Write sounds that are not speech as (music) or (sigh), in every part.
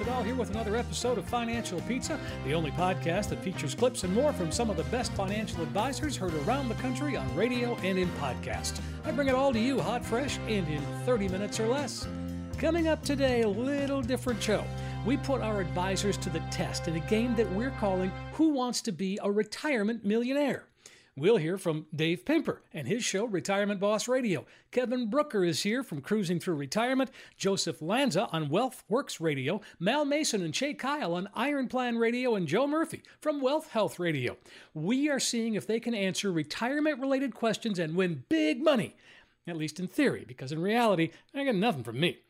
Siddall here with another episode of Financial Pizza, the only podcast that features clips and more from some of the best financial advisors heard around the country on radio and in podcast. I bring it all to you hot, fresh, and in 30 minutes or less. Coming up today, a little different show. We put our advisors to the test in a game that we're calling Who Wants to Be a Retirement Millionaire? We'll hear from Dave Pimper and his show, Retirement Boss Radio. Kevin Brucher is here from Cruising Through Retirement. Joseph Lanza on Wealth Works Radio. Mal Mason and Chae Kyle on Iron Plan Radio. And Joe Murphy from Wealth Health Radio. We are seeing if they can answer retirement related questions and win big money. At least in theory, because in reality, they got nothing from me.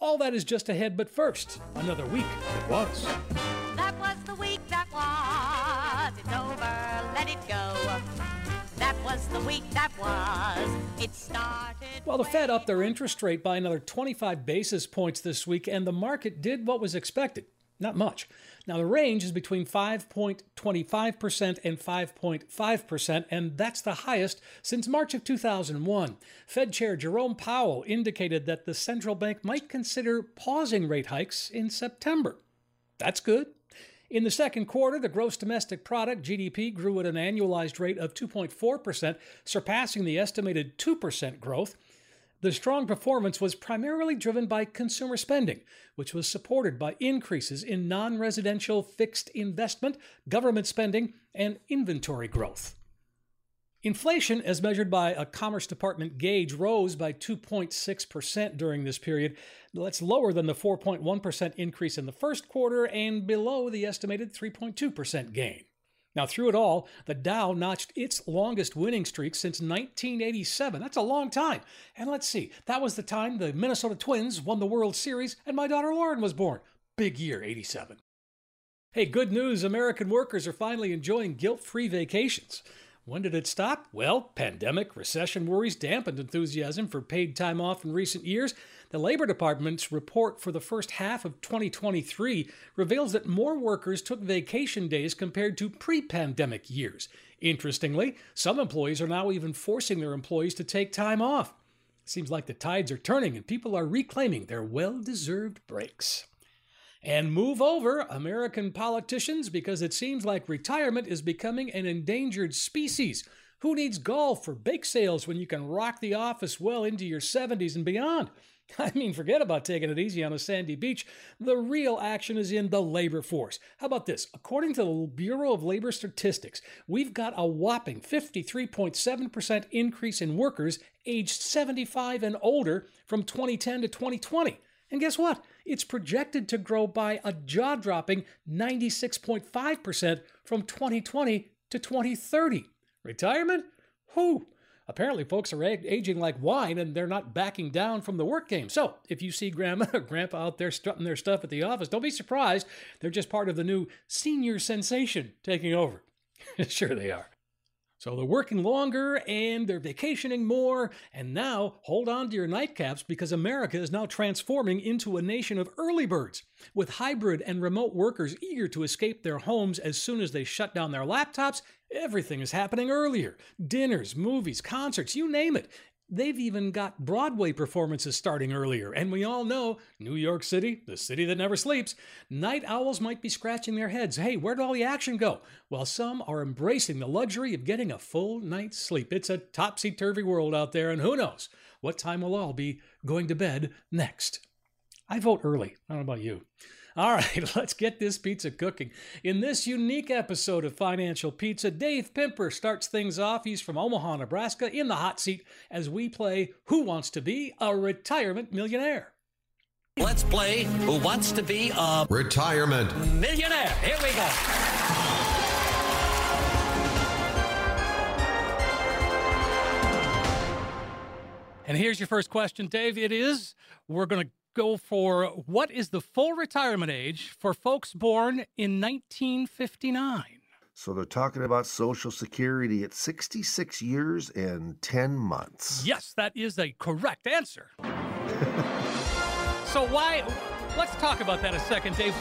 All that is just ahead, but first, another week it was. That was the week that was. It's over, let it go. Was the week that was. It started. Well, the Fed upped their interest rate by another 25 basis points this week, and the market did what was expected. Not much. Now, the range is between 5.25% and 5.5%, and that's the highest since March of 2001. Fed Chair Jerome Powell indicated that the central bank might consider pausing rate hikes in September. That's good. In the second quarter, the gross domestic product, GDP, grew at an annualized rate of 2.4%, surpassing the estimated 2% growth. The strong performance was primarily driven by consumer spending, which was supported by increases in non residential fixed investment, government spending, and inventory growth. Inflation, as measured by a Commerce Department gauge, rose by 2.6% during this period. That's lower than the 4.1% increase in the first quarter and below the estimated 3.2% gain. Now, through it all, the Dow notched its longest winning streak since 1987. That's a long time. And let's see, that was the time the Minnesota Twins won the World Series and my daughter Lauren was born. Big year, 87. Hey, good news American workers are finally enjoying guilt free vacations. When did it stop? Well, pandemic, recession worries dampened enthusiasm for paid time off in recent years. The Labor Department's report for the first half of 2023 reveals that more workers took vacation days compared to pre pandemic years. Interestingly, some employees are now even forcing their employees to take time off. Seems like the tides are turning and people are reclaiming their well deserved breaks. And move over, American politicians, because it seems like retirement is becoming an endangered species. Who needs golf or bake sales when you can rock the office well into your 70s and beyond? (laughs) I mean, forget about taking it easy on a sandy beach. The real action is in the labor force. How about this? According to the Bureau of Labor Statistics, we've got a whopping 53.7% increase in workers aged 75 and older from 2010 to 2020. And guess what? It's projected to grow by a jaw dropping 96.5% from 2020 to 2030. Retirement? Who? Apparently, folks are aging like wine and they're not backing down from the work game. So, if you see grandma or (laughs) grandpa out there strutting their stuff at the office, don't be surprised. They're just part of the new senior sensation taking over. (laughs) sure, they are. So they're working longer and they're vacationing more. And now hold on to your nightcaps because America is now transforming into a nation of early birds. With hybrid and remote workers eager to escape their homes as soon as they shut down their laptops, everything is happening earlier. Dinners, movies, concerts, you name it. They've even got Broadway performances starting earlier, and we all know New York City, the city that never sleeps, night owls might be scratching their heads. Hey, where'd all the action go? While some are embracing the luxury of getting a full night's sleep. It's a topsy turvy world out there, and who knows what time we'll all be going to bed next. I vote early. I don't know about you. All right, (laughs) let's get this pizza cooking. In this unique episode of Financial Pizza, Dave Pimper starts things off. He's from Omaha, Nebraska, in the hot seat as we play Who Wants to Be a Retirement Millionaire? Let's play Who Wants to Be a Retirement. Millionaire. Here we go. And here's your first question, Dave. It is we're going to go for what is the full retirement age for folks born in 1959? So they're talking about Social Security at 66 years and 10 months. Yes, that is a correct answer. (laughs) so why? Let's talk about that a second, Dave.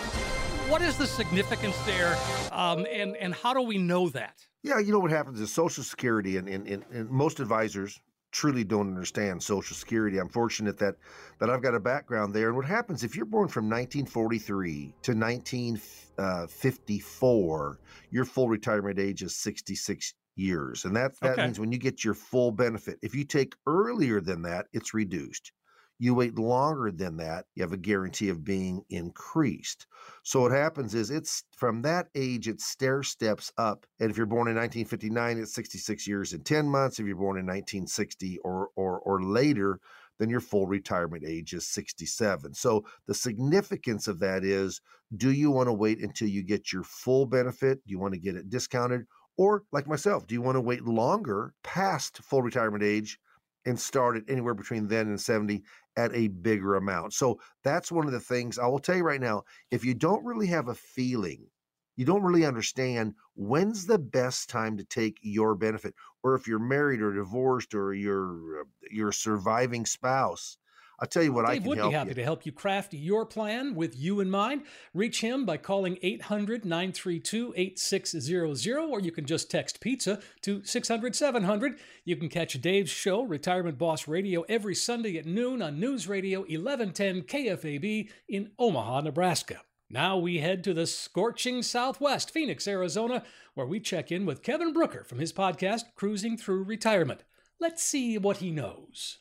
What is the significance there, um, and and how do we know that? Yeah, you know what happens is Social Security, and, and, and, and most advisors truly don't understand Social Security. I'm fortunate that that I've got a background there. And what happens if you're born from 1943 to 1954, uh, your full retirement age is 66 years, and that that Okay. means when you get your full benefit. If you take earlier than that, it's reduced. You wait longer than that, you have a guarantee of being increased. So what happens is it's from that age it stair steps up. And if you're born in 1959, it's 66 years and 10 months. If you're born in 1960 or or or later, then your full retirement age is 67. So the significance of that is do you want to wait until you get your full benefit? Do you want to get it discounted? Or like myself, do you want to wait longer past full retirement age and start it anywhere between then and 70 at a bigger amount? So that's one of the things I will tell you right now. If you don't really have a feeling, you don't really understand when's the best time to take your benefit, or if you're married or divorced or you're uh, you're a surviving spouse. I'll tell you what I Dave can would be happy you. to help you craft your plan with you in mind. Reach him by calling 800 932 8600, or you can just text pizza to 600 700. You can catch Dave's show, Retirement Boss Radio, every Sunday at noon on News Radio 1110 KFAB in Omaha, Nebraska. Now we head to the scorching southwest, Phoenix, Arizona, where we check in with Kevin Brucher from his podcast, Cruising Through Retirement. Let's see what he knows.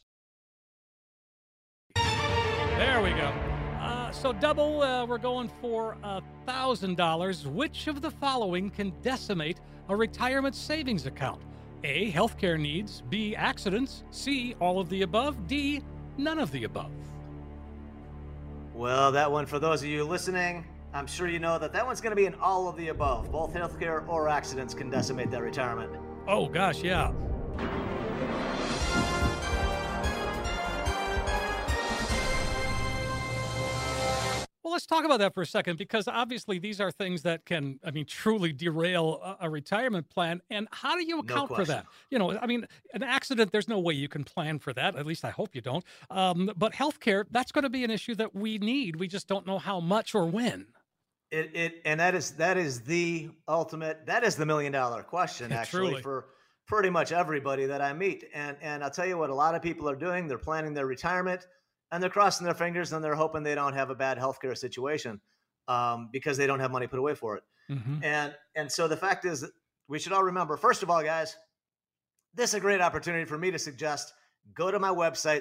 There we go. Uh, so double, uh, we're going for a thousand dollars. Which of the following can decimate a retirement savings account? A. Healthcare needs. B. Accidents. C. All of the above. D. None of the above. Well, that one, for those of you listening, I'm sure you know that that one's going to be an all of the above. Both healthcare or accidents can decimate that retirement. Oh gosh, yeah. Well, let's talk about that for a second because obviously these are things that can, I mean, truly derail a, a retirement plan. And how do you account for that? You know, I mean, an accident, there's no way you can plan for that. At least I hope you don't. Um, but healthcare, that's going to be an issue that we need. We just don't know how much or when. It, it and that is that is the ultimate that is the million dollar question (laughs) Yeah, actually truly. for pretty much everybody that I meet and and I'll tell you what a lot of people are doing they're planning their retirement and they're crossing their fingers and they're hoping they don't have a bad healthcare situation um, because they don't have money put away for it Mhm. and and so the fact is that we should all remember first of all guys this is a great opportunity for me to suggest go to my website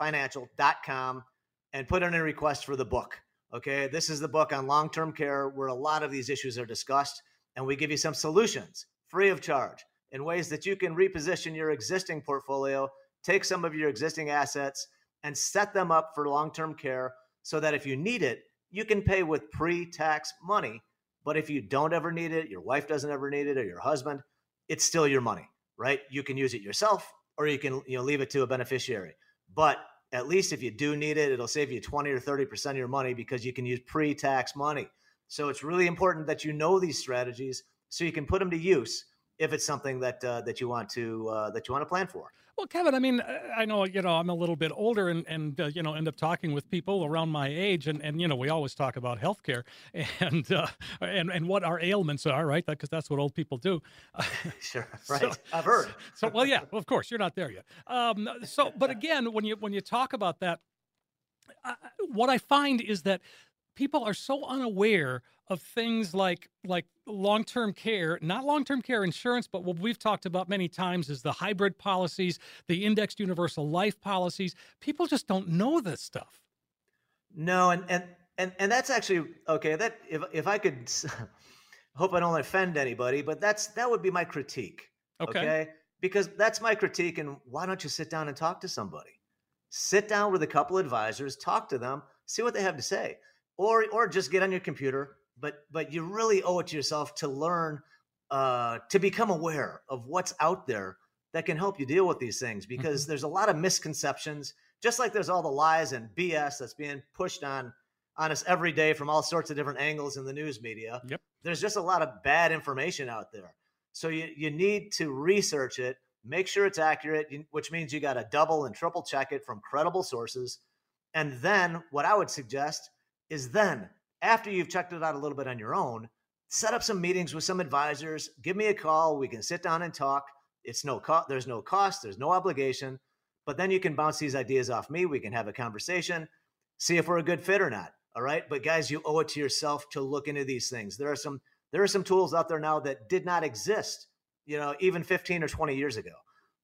silverleaffinancial.com and put in a request for the book okay this is the book on long-term care where a lot of these issues are discussed and we give you some solutions free of charge in ways that you can reposition your existing portfolio take some of your existing assets and set them up for long-term care so that if you need it you can pay with pre-tax money. But if you don't ever need it your wife doesn't ever need it or your husband it's still your money right? You can use it yourself or you can you know leave it to a beneficiary. But at least if you do need it it'll save you 20 or 30% of your money because you can use pre-tax money. So it's really important that you know these strategies so you can put them to use if it's something that uh, that you want to uh, that you want to plan for Well, Kevin, I mean, uh, I know, you know, I'm a little bit older and, and uh, you know, end up talking with people around my age. And, and you know, we always talk about healthcare (laughs) and, uh, and, and what our ailments are, right? Because that's what old people do. (laughs) sure So- right i've heard (laughs) So, well, yeah, of course, you're not there yet. Um, so, but again, when you when you talk about that, uh, what I find is that people are so unaware of things like like long-term care, not long-term care insurance, but what we've talked about many times is the hybrid policies, the indexed universal life policies. People just don't know this stuff. No, and and and and that's actually okay. That if if I could, (laughs) hope I don't offend anybody, but that's that would be my critique. Okay. because that's my critique. And why don't you sit down and talk to somebody? Sit down with a couple advisors, talk to them, see what they have to say, or or just get on your computer. But but you really owe it to yourself to learn, uh, to become aware of what's out there that can help you deal with these things because there's a lot of misconceptions just like there's all the lies and BS that's being pushed on on us every day from all sorts of different angles in the news media. Yep. There's just a lot of bad information out there. So you, you need to research it, make sure it's accurate, which means you got to double and triple check it from credible sources. And then what I would suggest is then after you've checked it out a little bit on your own, set up some meetings with some advisors, give me a call, we can sit down and talk. It's no cost, there's no cost, there's no obligation, but then you can bounce these ideas off me, we can have a conversation, see if we're a good fit or not. All right? But guys, you owe it to yourself to look into these things. There are some there are some tools out there now that did not exist, you know, even 15 or 20 years ago.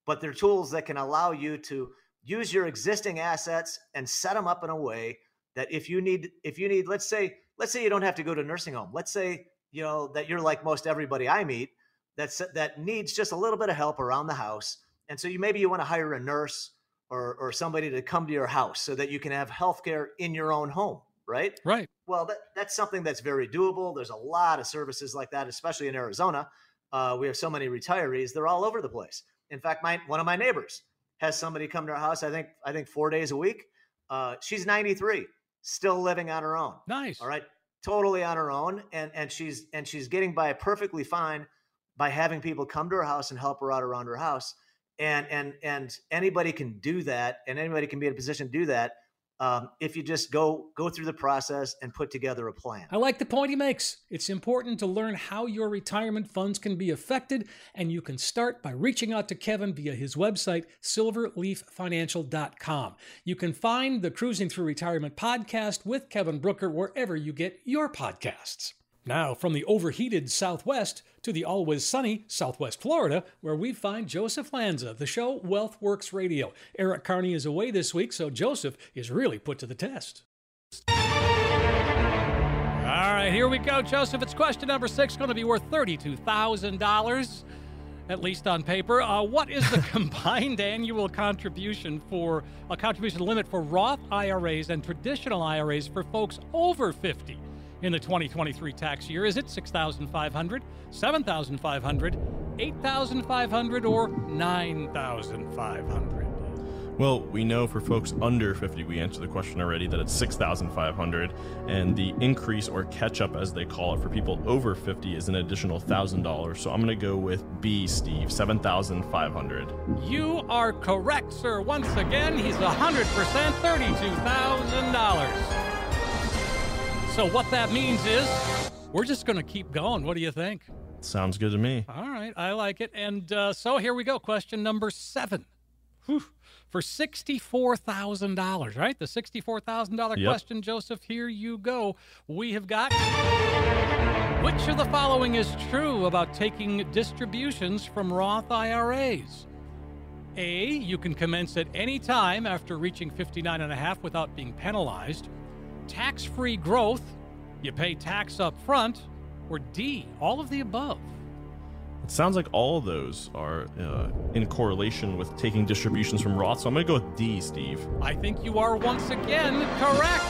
But they're tools that can allow you to use your existing assets and set them up in a way that if you need if you need let's say let's say you don't have to go to a nursing home. Let's say, you know, that you're like most everybody I meet that's that needs just a little bit of help around the house. And so you maybe you want to hire a nurse or or somebody to come to your house so that you can have healthcare in your own home, right? Right. Well, that, that's something that's very doable. There's a lot of services like that, especially in Arizona. Uh, we have so many retirees; they're all over the place. In fact, my one of my neighbors has somebody come to our house. I think I think four days a week. Uh, she's 93, still living on her own. Nice. All right, totally on her own, and and she's and she's getting by perfectly fine by having people come to her house and help her out around her house. And and and anybody can do that, and anybody can be in a position to do that um, if you just go go through the process and put together a plan. I like the point he makes. It's important to learn how your retirement funds can be affected, and you can start by reaching out to Kevin via his website, silverleaffinancial.com. You can find the Cruising Through Retirement podcast with Kevin Brucher wherever you get your podcasts. Now, from the overheated Southwest to the always sunny Southwest Florida, where we find Joseph Lanza, the show Wealth Works Radio. Eric Kearney is away this week, so Joseph is really put to the test. All right, here we go, Joseph. It's question number six, going to be worth $32,000, at least on paper. Uh, what is the (laughs) combined annual contribution for a contribution limit for Roth IRAs and traditional IRAs for folks over 50 in the 2023 tax year? Is it 6,500, 7,500, 8,500, or 9,500? Well, we know for folks under 50, we answered the question already that it's 6,500, and the increase or catch up, as they call it, for people over 50 is an additional $1,000. So I'm going to go with B, Steve, 7,500. You are correct, sir. Once again, he's 100%, $32,000. So, what that means is we're just going to keep going. What do you think? Sounds good to me. All right, I like it. And uh, so here we go. Question number seven. Whew. For $64,000, right? The $64,000 Yep. question, Joseph. Here you go. We have got. Which of the following is true about taking distributions from Roth IRAs? A, you can commence at any time after reaching 59 and a half without being penalized. Tax free growth, you pay tax up front. Or D, all of the above. It sounds like all of those are uh, in correlation with taking distributions from Roth, so I'm going to go with D, Steve. I think you are once again correct.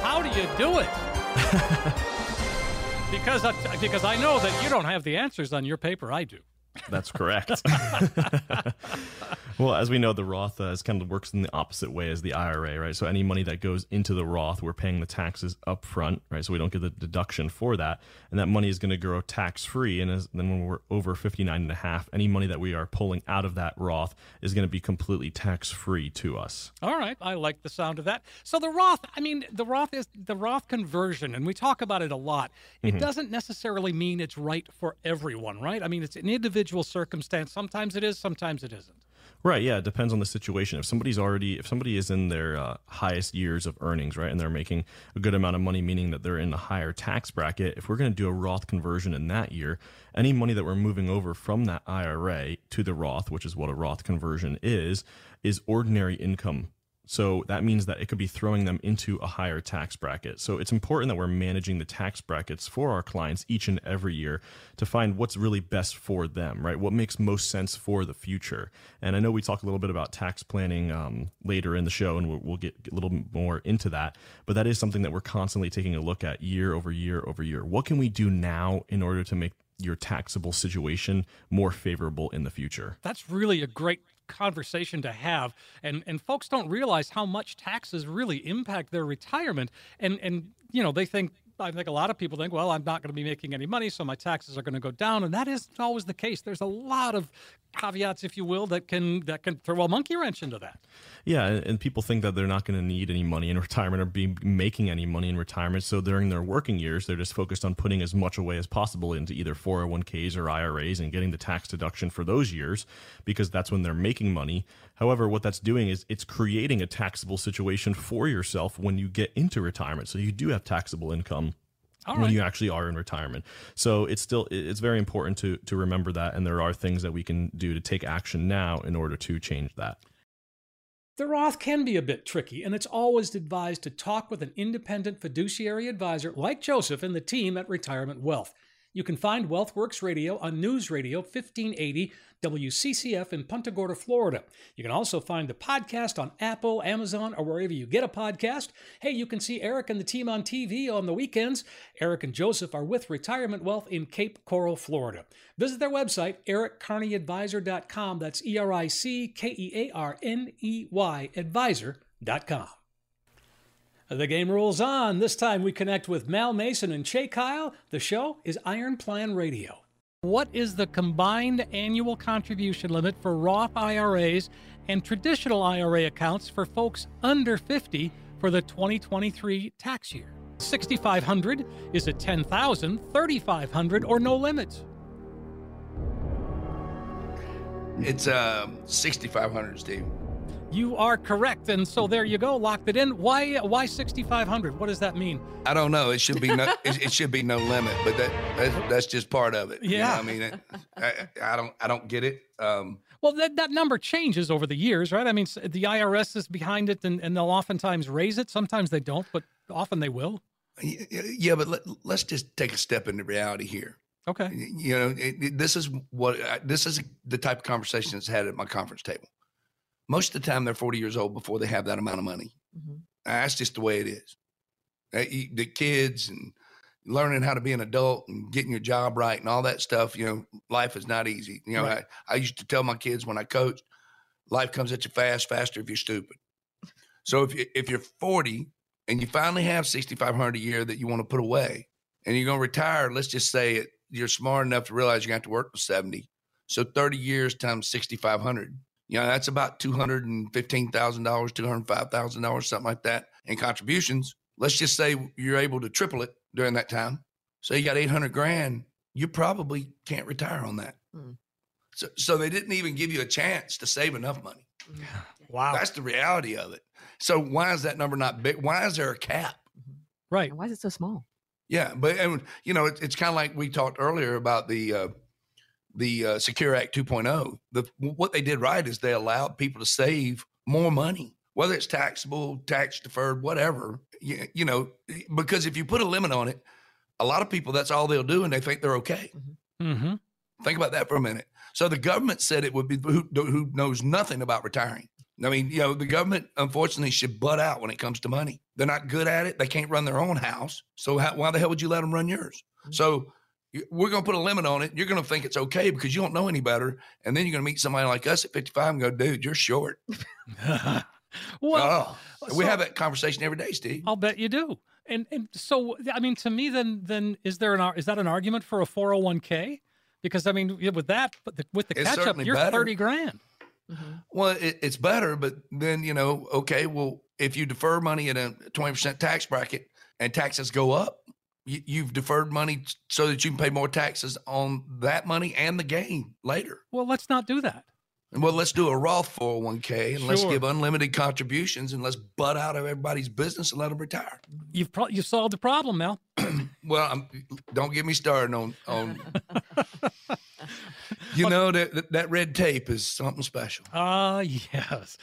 How do you do it? (laughs) because I, because I know that you don't have the answers on your paper. I do. That's correct. (laughs) well, as we know, the Roth uh, is kind of works in the opposite way as the IRA, right? So any money that goes into the Roth, we're paying the taxes up front, right? So we don't get the deduction for that. And that money is going to grow tax free. And as, then when we're over 59 and a half, any money that we are pulling out of that Roth is going to be completely tax free to us. All right, I like the sound of that. So the Roth, I mean, the Roth is the Roth conversion, and we talk about it a lot. It doesn't necessarily mean it's right for everyone, right? I mean, it's an individual circumstance. Sometimes it is, sometimes it isn't. Right. Yeah. It depends on the situation. If somebody's already, if somebody is in their uh, highest years of earnings, right, and they're making a good amount of money, meaning that they're in a higher tax bracket, if we're going to do a Roth conversion in that year, any money that we're moving over from that IRA to the Roth, which is what a Roth conversion is, is ordinary income. So that means that it could be throwing them into a higher tax bracket. So it's important that we're managing the tax brackets for our clients each and every year to find what's really best for them, right? What makes most sense for the future. And I know we talk a little bit about tax planning um, later in the show, and we'll, we'll get a little bit more into that. But that is something that we're constantly taking a look at year over year over year. What can we do now in order to make your taxable situation more favorable in the future? That's really a great conversation to have, and and folks don't realize how much taxes really impact their retirement, and and you know they think. I think a lot of people think, well, I'm not going to be making any money, so my taxes are going to go down, and that isn't always the case. There's a lot of caveats, if you will, that can that can throw a monkey wrench into that. Yeah, and, people think that they're not going to need any money in (laughs) retirement or be making any money in retirement. So during their working years, they're just focused on putting as much away as possible into either 401ks or IRAs and getting the tax deduction for those years because that's when they're making money. However, what that's doing is it's creating a taxable situation for yourself when you get into retirement. So you do have taxable income All when right. you actually are in retirement. So it's still it's very important to to remember that and there are things that we can do to take action now in order to change that. The Roth can be a bit tricky, and it's always advised to talk with an independent fiduciary advisor like Joseph and the team at Retirement Wealth. You can find WealthWorks Radio on News Radio 1580 WCCF in Punta Gorda, Florida. You can also find the podcast on Apple, Amazon, or wherever you get a podcast. Hey, you can see Eric and the team on TV on the weekends. Eric and Joseph are with Retirement Wealth in Cape Coral, Florida. Visit their website, erickearneyadvisor.com. That's E R I C K E A R N E Y advisor.com. The game rolls on. This time we connect with Mal Mason and Chae Kyle. The show is Iron Plan Radio. What is the combined annual contribution limit for Roth IRAs and traditional IRA accounts for folks under 50 for the 2023 tax year? 6500 is it 10000 3500 or no limits? It's uh, 6,500, Steve. You are correct, and so there you go, locked it in. Why why 6500? What does that mean? I don't know. It should be no. (laughs) it, it should be no limit, but that that's, that's just part of it. you know? Yeah. I mean, it, I, I don't I don't get it. Um, Well, that, that number changes over the years, right? I mean, the IRS is behind it, and, and they'll oftentimes raise it. Sometimes they don't, but often they will. yeah, but let, let's just take a step into reality here. Okay. You know, it, it- this is what I- this is the type of conversation that's had at my conference table. Most of the time, they're 40 years old before they have that amount of money. Mm-hmm. That's just the way it is. The kids and learning how to be an adult and getting your job right and all that stuff. You know, life is not easy. You know, Right. I, I used to tell my kids when I coached, life comes at you fast, faster if you're stupid. (laughs) So if you if you're 40 and you finally have 6,500 a year that you want to put away, and you're going to retire, let's just say it, you're smart enough to realize you're going to have to work to 70. So 30 years times 6,500. You know, that's about $215,000, $205,000, something like that in contributions. Let's just say you're able to triple it during that time. So you got 800 grand. You probably can't retire on that. So, so they didn't even give you a chance to save enough money. (laughs) Wow. That's the reality of it. So why is that number not big? Why is there a cap? right. Why is it so small? Yeah, but and you know, it, it's kind of like we talked earlier about the uh, the uh, Secure Act 2.0. The what they did right is they allowed people to save more money, whether it's taxable, tax deferred, whatever. You, you know, because if you put a limit on it, a lot of people that's all they'll do, and they think they're okay. Mm-hmm. Think about that for a minute. So the government said it would be who, who knows nothing about retiring. I mean, you know, the government unfortunately should butt out when it comes to money. They're not good at it. They can't run their own house. So how, why the hell would you let them run yours? So y- we're going to put a limit on it. You're going to think it's okay because you don't know any better. And then you're going to meet somebody like us at 55 and go, dude, you're short. (laughs) (laughs) well, oh, uh, we so- have that conversation every day, Steve. I'll bet you do. And and so I mean, to me, then then is there an is that an argument for a 401k? Because I mean, with that, but the, with the It's catch up, you're better. 30 grand. Mm-hmm. Well, it, it's better, but then you know, okay, well, if you defer money in a twenty percent tax bracket and taxes go up, you, you've deferred money so that you can pay more taxes on that money and the gain later. Well, let's not do that. Well, let's do a Roth four hundred one k and let's give unlimited contributions and let's butt out of everybody's business and let them retire. You've pro- you've solved the problem, Mel. (clears throat) Well, I'm, don't get me started on on. (laughs) you know that that- that red tape is something special. Ah, yes.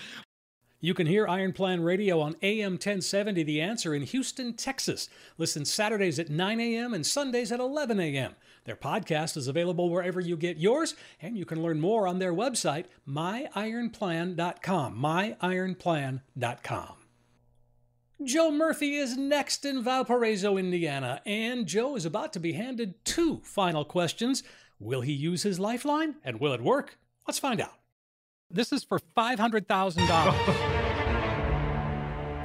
You can hear Iron Plan Radio on AM 1070 The Answer in Houston, Texas. Listen Saturdays at 9 a.m. and Sundays at 11 a.m. Their podcast is available wherever you get yours, and you can learn more on their website, myironplan.com. Myironplan.com. Joe Murphy is next in Valparaiso, Indiana, and Joe is about to be handed two final questions. Will he use his lifeline, and will it work? Let's find out. This is for $500,000.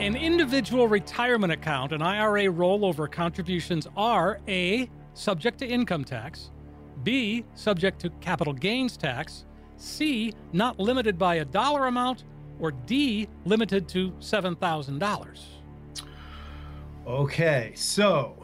An individual retirement account and IRA rollover contributions are A, subject to income tax, B, subject to capital gains tax, C, not limited by a dollar amount, or D, limited to $7,000. Okay, so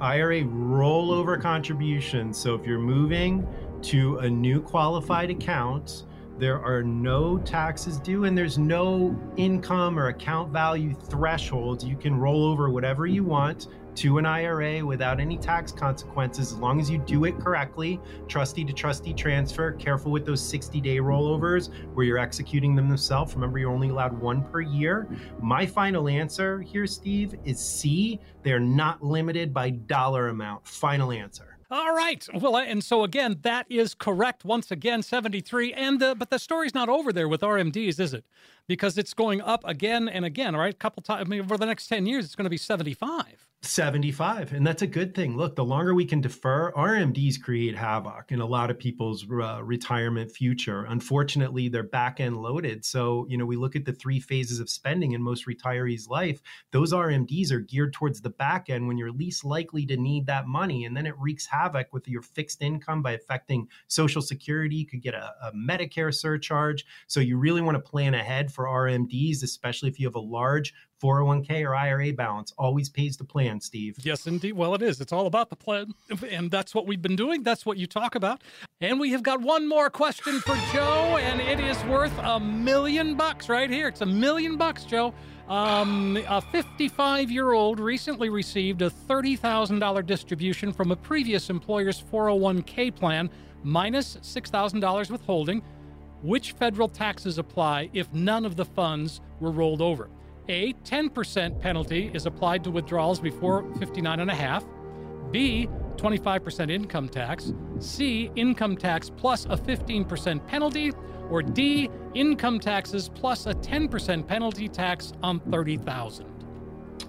IRA rollover contributions. So if you're moving to a new qualified account, there are no taxes due and there's no income or account value thresholds. You can roll over whatever you want to an IRA without any tax consequences as long as you do it correctly. Trustee to trustee transfer. Careful with those 60 day rollovers where you're executing them yourself. Remember, you're only allowed one per year. My final answer here, Steve, is C. They're not limited by dollar amount. Final answer. All right. Well, and so again, that is correct. Once again, 73. And the, but the story's not over there with RMDs, is it? Because it's going up again and again, right? A couple times. I mean, over the next 10 years, it's going to be 75. 75 and that's a good thing. Look the longer we can defer rmds create havoc in a lot of people's uh, retirement future. Unfortunately they're back end loaded. So you know we look at the three phases of spending in most retirees life those rmds are geared towards the back end when you're least likely to need that money and then it wreaks havoc with your fixed income by affecting social security you could get a, a medicare surcharge. So you really want to plan ahead for rmds especially if you have a large 401k or IRA balance always pays the plan, Steve. Yes, indeed. Well, it is. It's all about the plan. And that's what we've been doing. That's what you talk about. And we have got one more question for Joe, and it is worth a million bucks right here. It's a million bucks, Joe. Um, a 55 year old recently received a $30,000 distribution from a previous employer's 401k plan, minus $6,000 withholding. Which federal taxes apply if none of the funds were rolled over? A, 10% penalty is applied to withdrawals before 59 and a half. B, 25% income tax. C, income tax plus a 15% penalty. Or D, income taxes plus a 10% penalty tax on 30,000.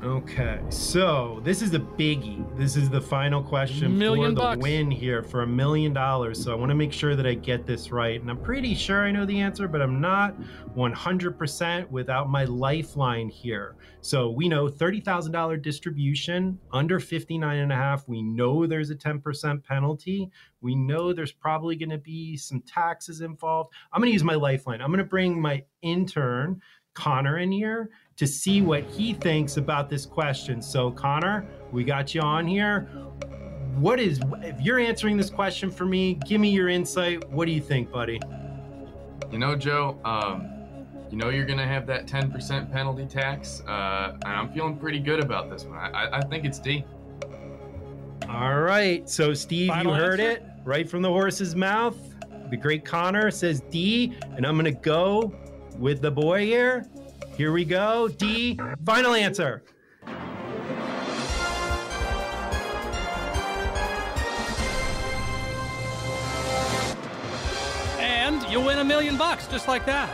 Okay, so this is a biggie. This is the final question Million for the bucks. win here for a million dollars. So I want to make sure that I get this right. And I'm pretty sure I know the answer, but I'm not 100% without my lifeline here. So we know $30,000 distribution under 59 and a half. We know there's a 10% penalty. We know there's probably going to be some taxes involved. I'm going to use my lifeline. I'm going to bring my intern, Connor, in here to see what he thinks about this question. So, Connor, we got you on here. What is, if you're answering this question for me, give me your insight. What do you think, buddy? You know, Joe, um, you know you're gonna have that 10% penalty tax, uh, and I'm feeling pretty good about this one. I, I, I think it's D. All right. So, Steve, Final you heard answer? it right from the horse's mouth. The great Connor says D, and I'm going to go with the boy here. Here we go. D, final answer. And you win a million bucks just like that.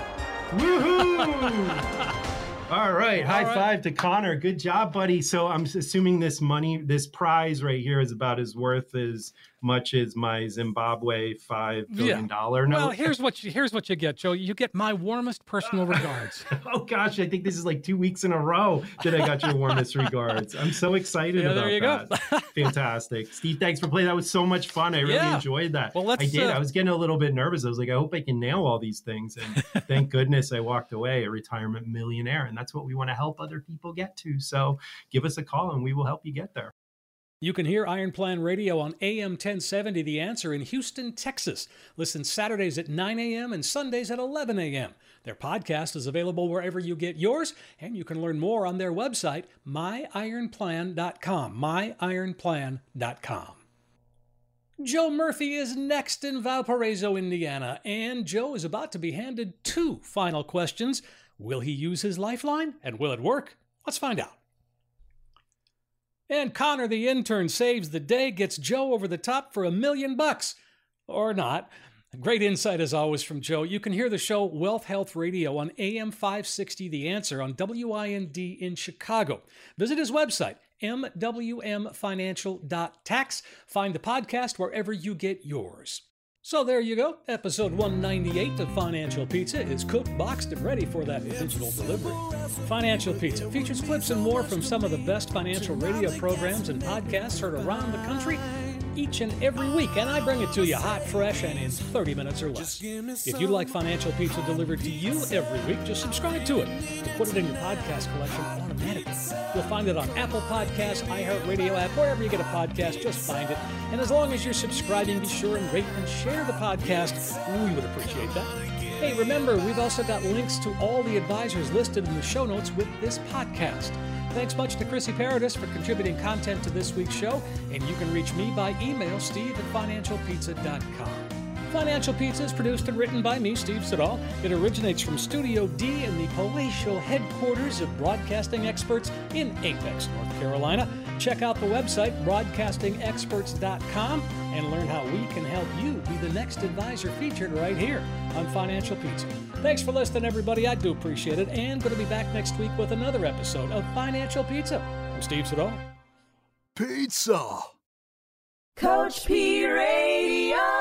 Woohoo! (laughs) All right, high right. five to Connor. Good job, buddy. So I'm assuming this money, this prize right here, is about as worth as much as my Zimbabwe five billion dollar note. Well, here's what (laughs) you here's what you get, Joe. You get my warmest personal (laughs) regards. oh gosh, I think this is like two weeks in a row that I got your warmest regards. I'm so excited (laughs) Yeah, about there you go. that. Fantastic, Steve. Thanks for playing. That was so much fun. I really Yeah. enjoyed that. Well, let's, I did. uh, I was getting a little bit nervous. I was like, I hope I can nail all these things. And thank goodness I walked away a retirement millionaire. And that's what we want to help other people get to. So give us a call and we will help you get there. You can hear Iron Plan Radio on AM 1070 The Answer in Houston, Texas. Listen Saturdays at 9 a.m. and Sundays at 11 a.m. Their podcast is available wherever you get yours, and you can learn more on their website, myironplan.com. Myironplan.com. Joe Murphy is next in Valparaiso, Indiana, and Joe is about to be handed two final questions. Will he use his lifeline, and will it work? Let's find out. And Connor, the intern, saves the day, gets Joe over the top for a million bucks. Or not. Great insight as always from Joe. You can hear the show Wealth Health Radio on AM 560 The Answer on WIND in Chicago. Visit his website, mwmfinancial.tax. Find the podcast wherever you get yours. So there you go. Episode 198 of Financial Pizza is cooked, boxed, and ready for that digital delivery. Financial Pizza features clips and more from some of the best financial radio programs and podcasts heard around the country each and every week, and I bring it to you hot, fresh, and in 30 minutes or less. If you'd like Financial Pizza delivered to you every week, just subscribe to it and put it in your podcast collection automatically. You'll find it on Apple Podcasts, iHeartRadio app, wherever you get a podcast, just find it. And as long as you're subscribing, be sure and rate and share the podcast. We would appreciate that. Hey, remember, we've also got links to all the advisors listed in the show notes with this podcast. Thanks much to Chrissy Paradis for contributing content to this week's show, and you can reach me by email, steve at financialpizza.com. Financial Pizza is produced and written by me, Steve Siddall. It originates from Studio D in the palatial headquarters of broadcasting experts in Apex, North Carolina. Check out the website, broadcastingexperts.com, and learn how we can help you be the next advisor featured right here on Financial Pizza. Thanks for listening, everybody. I do appreciate it, and going to be back next week with another episode of Financial Pizza. I'm Steve Siddall. Pizza. Coach P Radio.